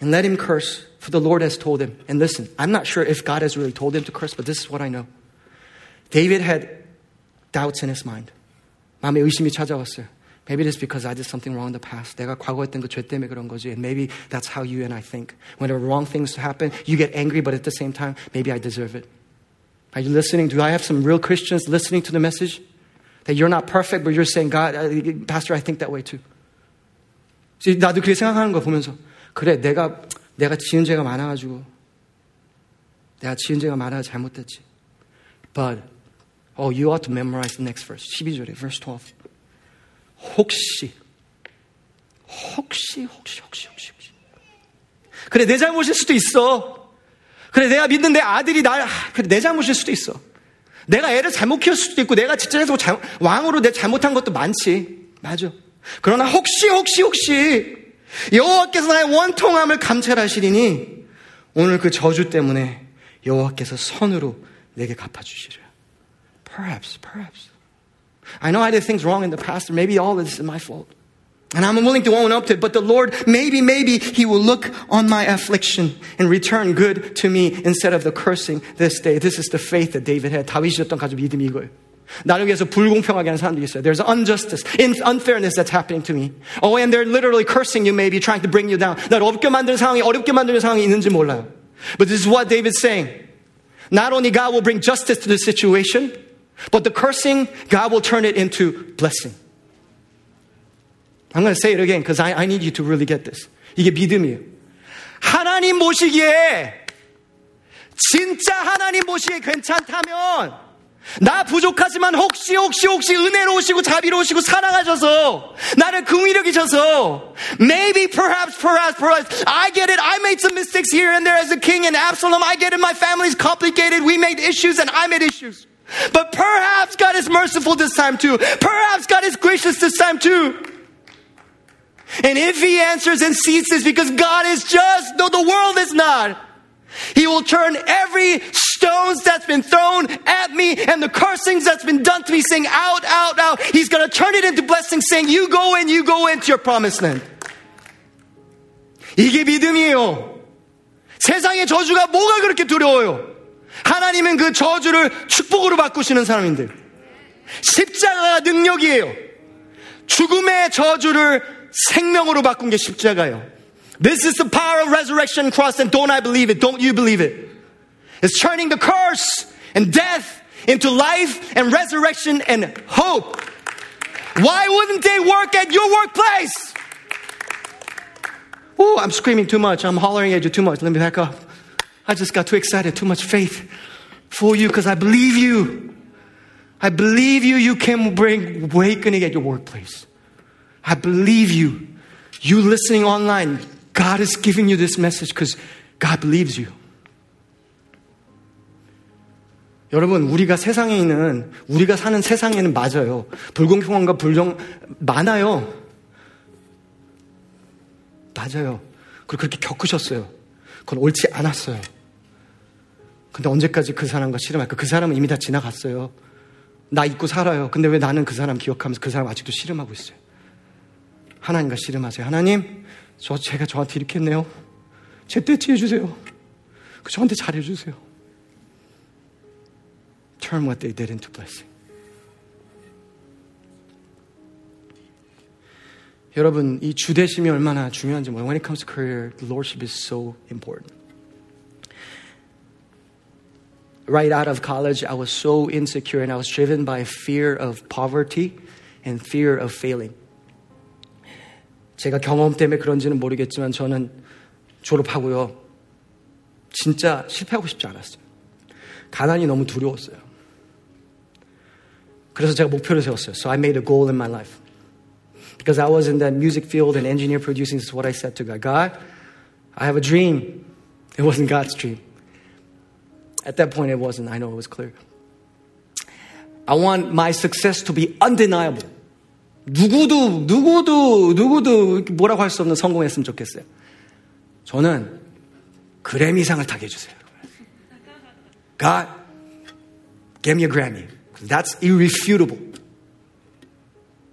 and let him curse for the Lord has told him. And listen, I'm not sure if God has really told him to curse, but this is what I know. David had doubts in his mind. 마음에 의심이 찾아왔어요. Maybe it's because I did something wrong in the past. 내가 과거 했던 그죄 때문에 그런 거지. And maybe that's how you and I think. When wrong things happen, you get angry, but at the same time, maybe I deserve it. Are you listening? Do I have some real Christians listening to the message? That you're not perfect, but you're saying, God, Pastor, I think that way too. 나도 그렇게 생각하는 거 보면서, 그래, 내가, 내가 지은 죄가 많아가지고, 내가 지은 죄가 많아 잘못됐지. But, oh, you ought to memorize the next verse. 12절에, verse 12. 혹시, 혹시, 혹시, 혹시, 혹시, 혹시. 그래, 내 잘못일 수도 있어. 그래, 내가 믿는 내 아들이 날, 그래, 내 잘못일 수도 있어. 내가 애를 잘못 키웠을 수도 있고, 내가 직장에서 잘, 왕으로 내 잘못한 것도 많지. 맞아. 그러나 혹시, 혹시, 혹시, 여호와께서 나의 원통함을 감찰하시리니, 오늘 그 저주 때문에 여호와께서 선으로 내게 갚아주시리라. Perhaps, perhaps. I know I did things wrong in the past, or maybe all of this is my fault. And I'm willing to own up to it, but the Lord, maybe, maybe He will look on my affliction and return good to me instead of the cursing this day. This is the faith that David had. 다윗이었던 가족 믿음이 이거예요. 나를 위해서 불공평하게 하는 사람들이 있어요. There's injustice, unfairness that's happening to me. Oh, and they're literally cursing you, maybe trying to bring you down. 날 어렵게 만드는 상황이 어렵게 만드는 상황이 있는지 몰라요. But this is what David's saying. Not only God will bring justice to the situation, but the cursing, God will turn it into blessing. I'm going to say it again because I, I need you to really get this. 이게 믿음이에요. 하나님 모시기에 진짜 하나님 모시기에 괜찮다면 나 부족하지만 혹시 혹시 혹시 은혜로우시고 자비로우시고 사랑하셔서 나를 긍휼력이셔서 maybe perhaps perhaps perhaps I get it I made some mistakes here and there as a king in Absalom I get it my family's complicated we made issues and I made issues but perhaps God is merciful this time too perhaps God is gracious this time too and if he answers and sees this because God is just though the world is not he will turn every stones that's been thrown at me and the cursings that's been done to me saying out, out, out. He's going to turn it into blessings saying you go in, you go into your promised land. 이게 믿음이에요. 세상의 저주가 뭐가 그렇게 두려워요? 하나님은 그 저주를 축복으로 바꾸시는 사람인데 십자가가 능력이에요. 죽음의 저주를 생명으로 바꾼 게 십자가예요. This is the power of resurrection cross, and don't I believe it? Don't you believe it? It's turning the curse and death into life and resurrection and hope. Why wouldn't they work at your workplace? Oh, I'm screaming too much. I'm hollering at you too much. Let me back up. I just got too excited, too much faith for you because I believe you. I believe you, you can bring awakening at your workplace. I believe you. You listening online, God is giving you this message because God believes you. 여러분, 우리가 세상에 있는, 우리가 사는 세상에는 맞아요. 불공평함과 불정, 많아요. 맞아요. 그리고 그렇게 겪으셨어요. 그건 옳지 않았어요. 근데 언제까지 그 사람과 씨름할까? 그 사람은 이미 다 지나갔어요. 나 잊고 살아요. 근데 왜 나는 그 사람 기억하면서 그 사람 아직도 씨름하고 있어요? 하나님과 씨름하세요. 하나님, 저 제가 저한테 이렇게 했네요. 제때 지해주세요. 그 저한테 잘해 주세요. Turn what they did into blessing. 여러분, 이 주대심이 얼마나 중요한지. When it comes to career, the lordship is so important. Right out of college, I was so insecure and I was driven by fear of poverty and fear of failing. 제가 경험 때문에 그런지는 모르겠지만 저는 졸업하고요. 진짜 실패하고 싶지 않았어요. 가난이 너무 두려웠어요. 그래서 제가 목표를 세웠어요. So I made a goal in my life. Because I was in that music field and engineer producing, this is what I said to God. God, I have a dream. It wasn't God's dream. At that point, it wasn't. I know it was clear. I want my success to be undeniable. 누구도, 누구도, 누구도 뭐라고 할 수 없는 성공했으면 좋겠어요. 저는 그래미상을 타게 해주세요. God, give me a Grammy. That's irrefutable.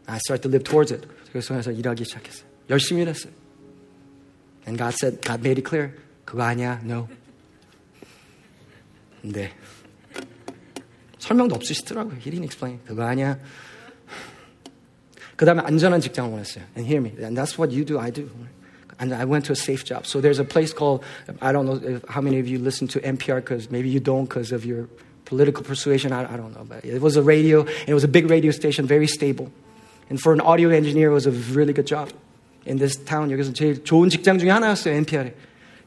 I started to live towards it. 그래서 해서 일하기 시작했어요. 열심히 일했어요. And God said, God made it clear. 그거 아니야, no. 네. 설명도 없으시더라고요. He didn't explain. 그거 아니야. 그 다음에 안전한 직장을 원했어요. And hear me. And that's what you do, I do. And I went to a safe job. So there's a place called, I don't know if, how many of you listen to NPR because maybe you don't because of your political persuasion. I, I, don't know. But it was a radio, and it was a big radio station, very stable. And for an audio engineer, it was a really good job. In this town, 여기서 제일 좋은 직장 중에 하나였어요, NPR에.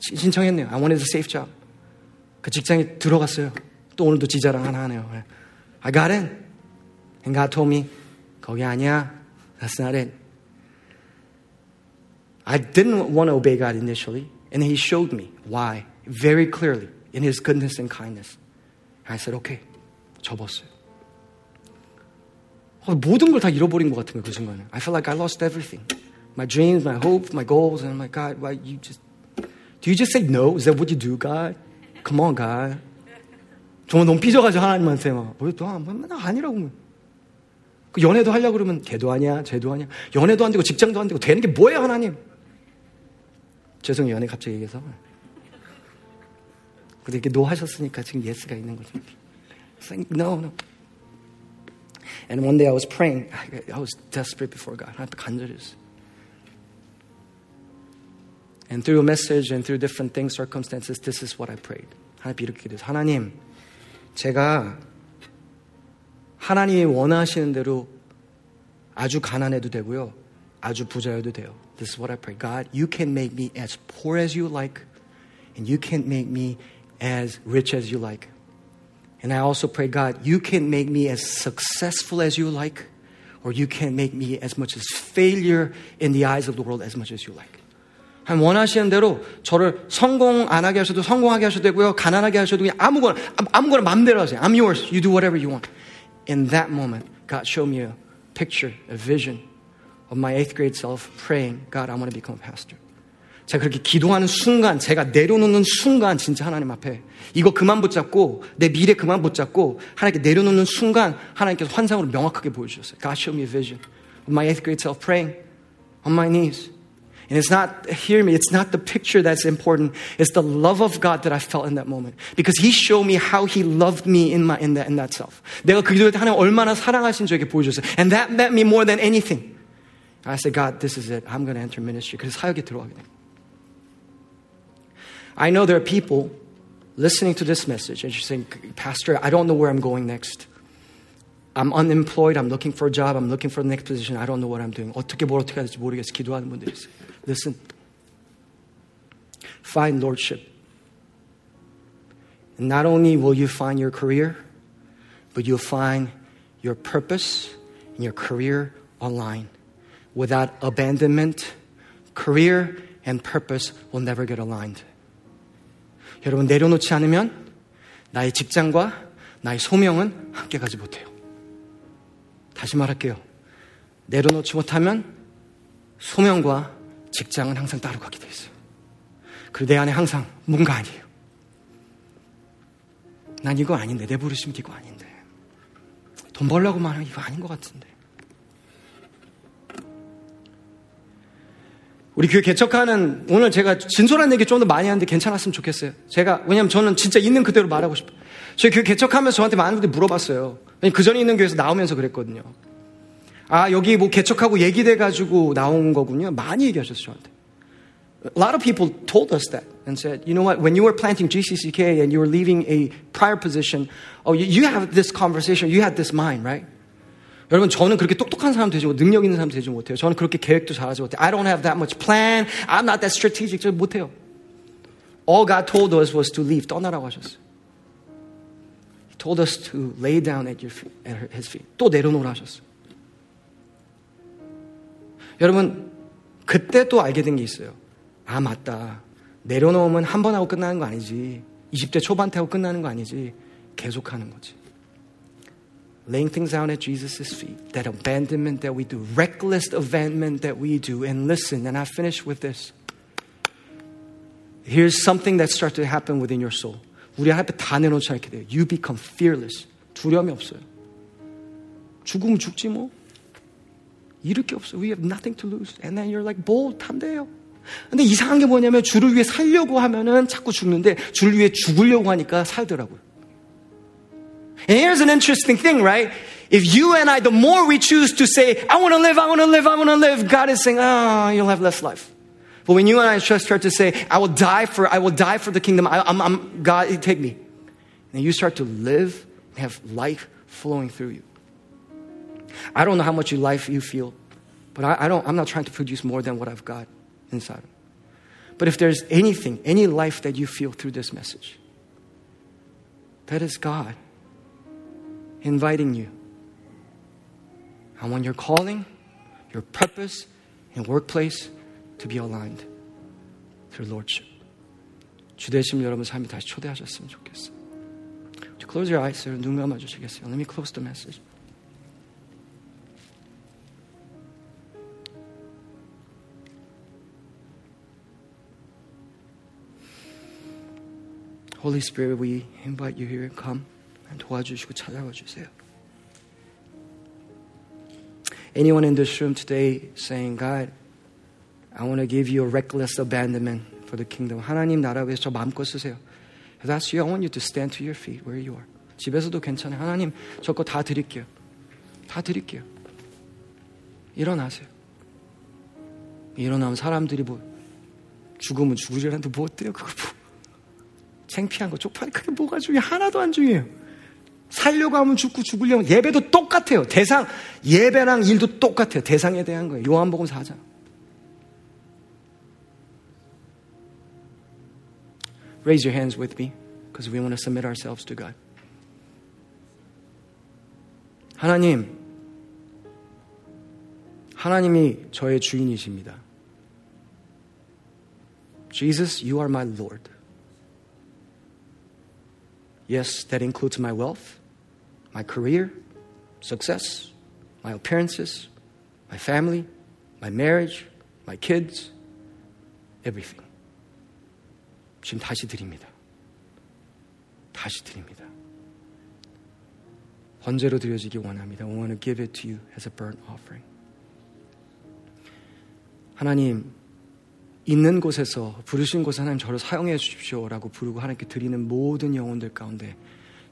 신청했네요. I wanted a safe job. 그 직장에 들어갔어요. 또 오늘도 지자랑 하나 하네요. I got in. And God told me, 거기 아니야. That's not it. I didn't want to obey God initially, and He showed me why very clearly in His goodness and kindness. I said, okay. 접었어요. 모든 걸 다 잃어버린 것 같은 거예요, 그 순간에. I felt like I lost everything. My dreams, my hopes, my goals, and I'm like, God, why you just, do you just say no? Is that what you do, God? Come on, God. 정말 너무 삐져가지고 하나님한테 막, 왜 또, 맨날 아니라고. 그 연애도 하려고 그러면 걔도 아니야, 쟤도 아니야. 연애도 안 되고 직장도 안 되고 되는 게 뭐예요, 하나님? 죄송해요, 연애 갑자기 얘기해서. 근데 이렇게 노 하셨으니까 지금 예스가 있는 거죠. No, no. And one day I was praying. I was desperate before God. 하나님 간절했어요. And through a message and through different things, circumstances, this is what I prayed. 하나님 이렇게 기도했어요. 하나님, 제가 하나님이 원하시는 대로 아주 가난해도 되고요. 아주 부자여도 돼요. This is what I pray. God, you can make me as poor as you like, and you can make me as rich as you like. And I also pray, God, you can make me as successful as you like, or you can make me as much as failure in the eyes of the world as much as you like. 한 원하시는 대로 저를 성공 안 하게 하셔도 성공하게 하셔도 되고요. 가난하게 하셔도 그냥 아무거나 아무거나 마음대로 하세요. I'm yours. You do whatever you want. In that moment, God showed me a picture, a vision of my eighth grade self praying, God, I want to become a pastor. 제가 그렇게 기도하는 순간, 제가 내려놓는 순간, 진짜 하나님 앞에 이거 그만 붙잡고 내 미래 그만 붙잡고 하나님께 내려놓는 순간 하나님께서 환상으로 명확하게 보여주셨어요. God showed me a vision of my eighth grade self praying on my knees. And it's not, hear me, it's not the picture that's important. It's the love of God that I felt in that moment. Because He showed me how He loved me in, my, in, that, in that self. 내가 그 기도할 때 하나님 얼마나 사랑하신 저에게 보여줬어요. And that meant me more than anything. I said, God, this is it. I'm going to enter ministry. 그래서 사역에 들어가게 된 I know there are people listening to this message and you're saying, Pastor, I don't know where I'm going next. I'm unemployed. I'm looking for a job. I'm looking for the next position. I don't know what I'm doing. 어떻게 뭘 어떻게 할지 모르겠어. 기도하는 분들이 있어요. Listen. Find lordship. And not only will you find your career, but you'll find your purpose and your career online. Without abandonment, career and purpose will never get aligned. 여러분 내려놓지 않으면 나의 직장과 나의 소명은 함께 가지 못해요. 다시 말할게요. 내려놓지 못하면 소명과 직장은 항상 따로 가게 돼 있어요. 그리고 내 안에 항상 뭔가 아니에요. 난 이거 아닌데 내 부르심 이거 아닌데 돈 벌려고만 하면 이거 아닌 것 같은데 우리 교회 개척하는 오늘 제가 진솔한 얘기 좀 더 많이 하는데 괜찮았으면 좋겠어요. 제가 왜냐면 저는 진짜 있는 그대로 말하고 싶어요. 저희 교회 개척하면서 저한테 많은 분들이 물어봤어요. 그 전에 있는 교회에서 나오면서 그랬거든요. 아 여기 뭐 개척하고 얘기돼 가지고 나온 거군요. 많이 얘기하셨어요 저한테. A lot of people told us that and said, you know what, when you were planting GCCK and you were leaving a prior position, oh, you have this conversation, you had this mind, right? 여러분 저는 그렇게 똑똑한 사람 되지 못, 능력 있는 사람 되지 못해요. 저는 그렇게 계획도 잘하지 못해요. I don't have that much plan. I'm not that strategic. 저 못해요. All God told us was to leave. 떠나라고 하셨어요. He told us to lay down at, your feet, at His feet. 또 내려놓으라 하셨어요. 여러분 그때 또 알게 된 게 있어요. 아 맞다. 내려놓으면 한 번 하고 끝나는 거 아니지. 20대 초반 때 하고 끝나는 거 아니지. 계속하는 거지. laying things out at Jesus' feet, that abandonment that we do, reckless abandonment that we do. And listen, and I finish with this. Here's something that starts to happen within your soul. 우리 앞에 다 내놓지 않게 돼요. You become fearless. 두려움이 없어요. 죽으면 죽지 뭐. 잃을 게 없어요. We have nothing to lose. And then you're like bold, 탐대요. 근데 이상한 게 뭐냐면 주를 위해 살려고 하면은 자꾸 죽는데 주를 위해 죽으려고 하니까 살더라고요. And here's an interesting thing, right? If you and I, the more we choose to say, I want to live, I want to live, I want to live, God is saying, oh, you'll have less life. But when you and I start to say, I will die for, I will die for the kingdom, I, am I'm, God, take me. And you start to live and have life flowing through you. I don't know how much life you feel, but I, I don't, I'm not trying to produce more than what I've got inside. But if there's anything, any life that you feel through this message, That is God inviting you. I want your calling, your purpose, and workplace to be aligned through Lordship. 주대심 여러분 삶이 다시 초대하셨으면 좋겠어요. Close your eyes, 눈 감아주시겠어요? Let me close the message. Holy Spirit, we invite you here. Come and 도와주시고 찾아와 주세요. Anyone in this room today saying, God, I want to give you a reckless abandonment for the kingdom. 하나님 나라 위해서 저 마음껏 쓰세요. That's you, I want you to stand to your feet where you are. 집에서도 괜찮아요. 하나님, 저 거 다 드릴게요. 다 드릴게요. 일어나세요. 일어나면 사람들이 뭐, 죽으면 죽으리라는데 뭐 어때요? 그거 뭐. 창피한 거, 쪽팔이 그게 뭐가 중요해? 하나도 안 중요해요. 살려고 하면 죽고 죽으려면 예배도 똑같아요. 대상, 예배랑 일도 똑같아요. 대상에 대한 거예요. 요한복음 4장. Raise your hands with me because we want to submit ourselves to God. 하나님, 하나님이 저의 주인이십니다. Jesus, you are my Lord. Yes, that includes my wealth, my career, success, my appearances, my family, my marriage, my kids, everything. 지금 다시 드립니다. 다시 드립니다. 번제로 드려지기 원합니다. I want to give it to you as a burnt offering. 하나님, 있는 곳에서 부르신 곳에 하나님 저를 사용해 주십시오라고 부르고 하나님께 드리는 모든 영혼들 가운데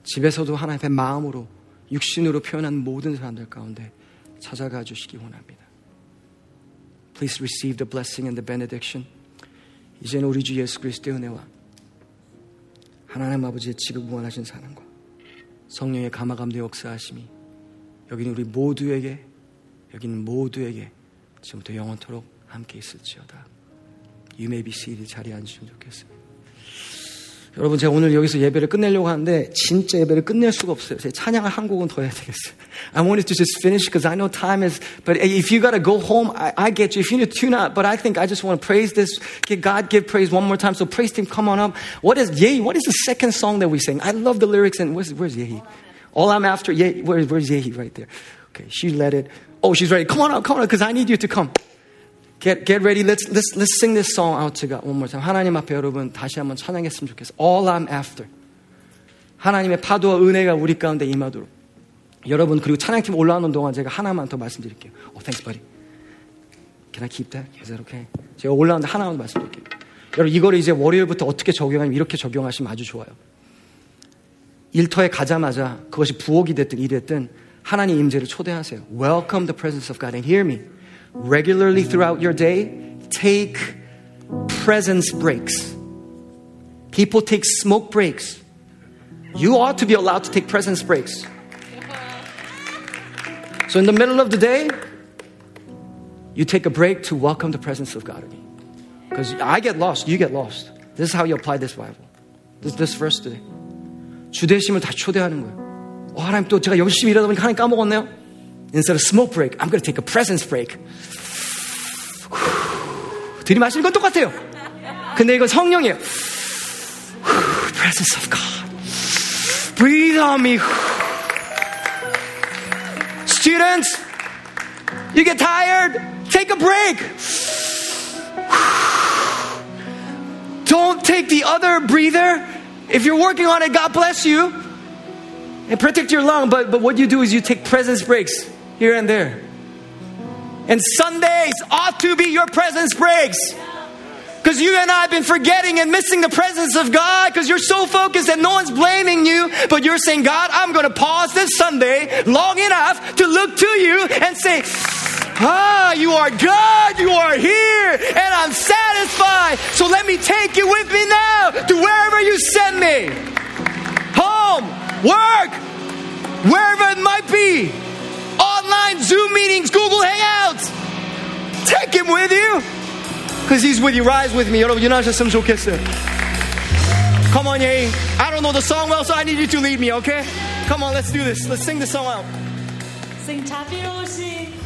집에서도 하나님 앞에 마음으로 육신으로 표현한 모든 사람들 가운데 찾아가 주시기 원합니다. Please receive the blessing and the benediction. 이제는 우리 주 예수 그리스도의 은혜와 하나님 아버지의 지극 무한하신 사랑과 성령의 감화감도 역사하심이 여기는 우리 모두에게 여기는 모두에게 지금부터 영원토록 함께 있을지어다. Be seated. 자리에 앉으시면 좋겠습니다. 여러분 제가 오늘 여기서 예배를 끝내려고 하는데 진짜 예배를 끝낼 수가 없어요. 제 찬양을 한 곡은 더 해야 되겠어요. I wanted to just finish because I know time is. But if you gotta go home, I, I get you. If you need to tune out, but I think I just want to praise this. Give God give praise one more time. So praise team, come on up. What is Yehi? What is the second song that we sing? I love the lyrics and where's where's Yehi? All I'm after. Yehi, where, where's Yehi right there? Okay, she let it. Oh, she's ready. Come on up, come on up, because I need you to come. Get, get ready. Let's, let's, let's sing this song out to God one more time. 하나님 앞에 여러분 다시 한번 찬양했으면 좋겠어요. All I'm after. 하나님의 파도와 은혜가 우리 가운데 임하도록. 여러분 그리고 찬양팀 올라오는 동안 제가 하나만 더 말씀드릴게요. Oh, thanks, buddy. Can I keep that? Is that okay? 제가 올라오는데 하나만 말씀드릴게요. 여러분 이거를 이제 월요일부터 어떻게 적용하면 이렇게 적용하시면 아주 좋아요. 일터에 가자마자 그것이 부엌이 됐든 일이 됐든 하나님 임재를 초대하세요. Welcome the presence of God and hear me. regularly throughout your day, take presence breaks. People take smoke breaks. You ought to be allowed to take presence breaks. So, in the middle of the day, you take a break to welcome the presence of God again. Because I get lost, you get lost. This is how you apply this Bible. This, this verse today. 주대심을 다 초대하는 거예요. 어, 하나님 또 제가 열심히 일하다 보니까 하나님 까먹었네요. Instead of smoke break, I'm going to take a presence break. 들이마시는 건 똑같아요. 근데 이건 성령이에요. Presence of God. Breathe on me. Students, you get tired, take a break. Don't take the other breather. If you're working on it, God bless you. And protect your lung, but, but what you do is you take presence breaks here and there. And Sundays ought to be your presence breaks. Because you and I have been forgetting and missing the presence of God because you're so focused and no one's blaming you, but you're saying, God, I'm going to pause this Sunday long enough to look to you and say, Ah, you are God, you are here, and I'm satisfied. So let me take you with me now to wherever you send me home, work, wherever it might be online Zoom meetings, Google Hangouts. Take him with you because he's with you. Rise with me. you're not just some 좋겠어요. Come on, Yay. I don't know the song well, so I need you to lead me, okay? Come on, let's do this. Let's sing the song out. Sing Tapiroshi.